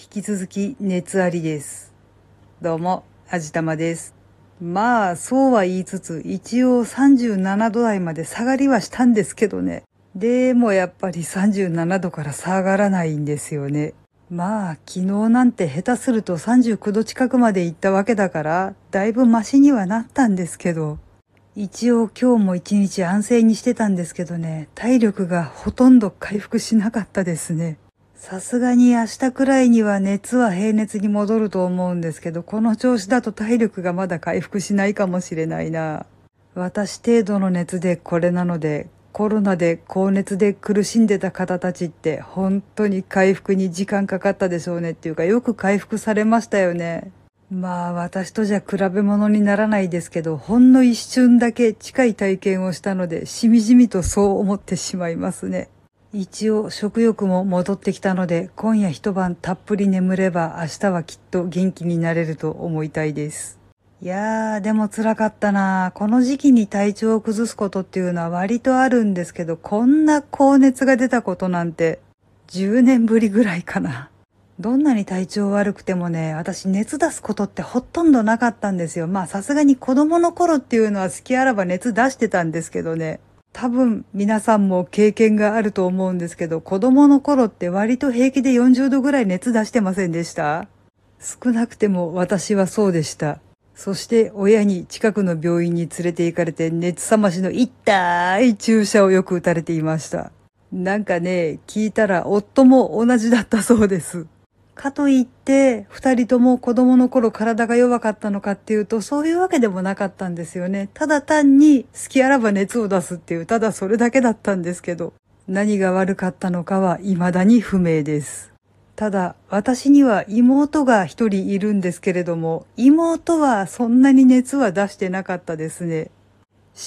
引き続き熱ありです。どうも、あじたまです。まあ、そうは言いつつ、一応37度台まで下がりはしたんですけどね。でもやっぱり37度から下がらないんですよね。まあ、昨日なんて下手すると39度近くまで行ったわけだから、だいぶマシにはなったんですけど、一応今日も一日安静にしてたんですけどね、体力がほとんど回復しなかったですね。さすがに明日くらいには熱は平熱に戻ると思うんですけど、この調子だと体力がまだ回復しないかもしれないな。私程度の熱でこれなので、コロナで高熱で苦しんでた方たちって本当に回復に時間かかったでしょうねっていうかよく回復されましたよね。まあ私とじゃ比べ物にならないですけど、ほんの一瞬だけ近い体験をしたので、しみじみとそう思ってしまいますね。一応食欲も戻ってきたので、今夜一晩たっぷり眠れば明日はきっと元気になれると思いたいです。いやー、でも辛かったなこの時期に体調を崩すことっていうのは割とあるんですけど、こんな高熱が出たことなんて10年ぶりぐらいかな。どんなに体調悪くてもね、私熱出すことってほとんどなかったんですよ。まあさすがに子供の頃っていうのは好きあらば熱出してたんですけどね。多分皆さんも経験があると思うんですけど、子供の頃って割と平気で40度ぐらい熱出してませんでした？少なくても私はそうでした。そして親に近くの病院に連れて行かれて熱さましの痛い注射をよく打たれていました。なんかね、聞いたら夫も同じだったそうです。かといって、二人とも子供の頃体が弱かったのかっていうと、そういうわけでもなかったんですよね。ただ単に好きあらば熱を出すっていう、ただそれだけだったんですけど、何が悪かったのかは未だに不明です。ただ、私には妹が一人いるんですけれども、妹はそんなに熱は出してなかったですね。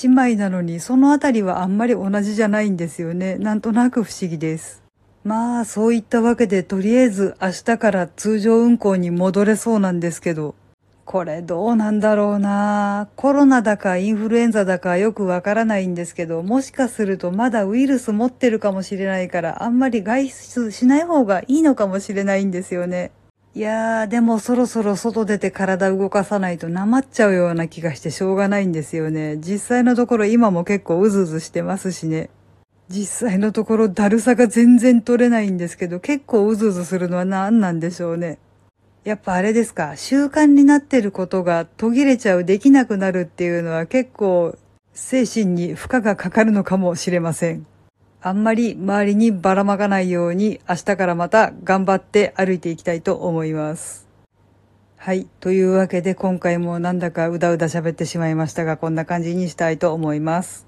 姉妹なのにそのあたりはあんまり同じじゃないんですよね。なんとなく不思議です。まあ、そういったわけで、とりあえず明日から通常運行に戻れそうなんですけど、これどうなんだろうなコロナだかインフルエンザだかよくわからないんですけど、もしかするとまだウイルス持ってるかもしれないから、あんまり外出しない方がいいのかもしれないんですよね。いやー、でもそろそろ外出て体動かさないとなまっちゃうような気がしてしょうがないんですよね。実際のところ今も結構うずうずしてますしね。実際のところだるさが全然取れないんですけど、結構うずうずするのは何なんでしょうね。やっぱあれですか、習慣になってることが途切れちゃう、できなくなるっていうのは結構精神に負荷がかかるのかもしれません。あんまり周りにばらまかないように明日からまた頑張って歩いていきたいと思います。はい。というわけで今回もなんだかうだうだ喋ってしまいましたが、こんな感じにしたいと思います。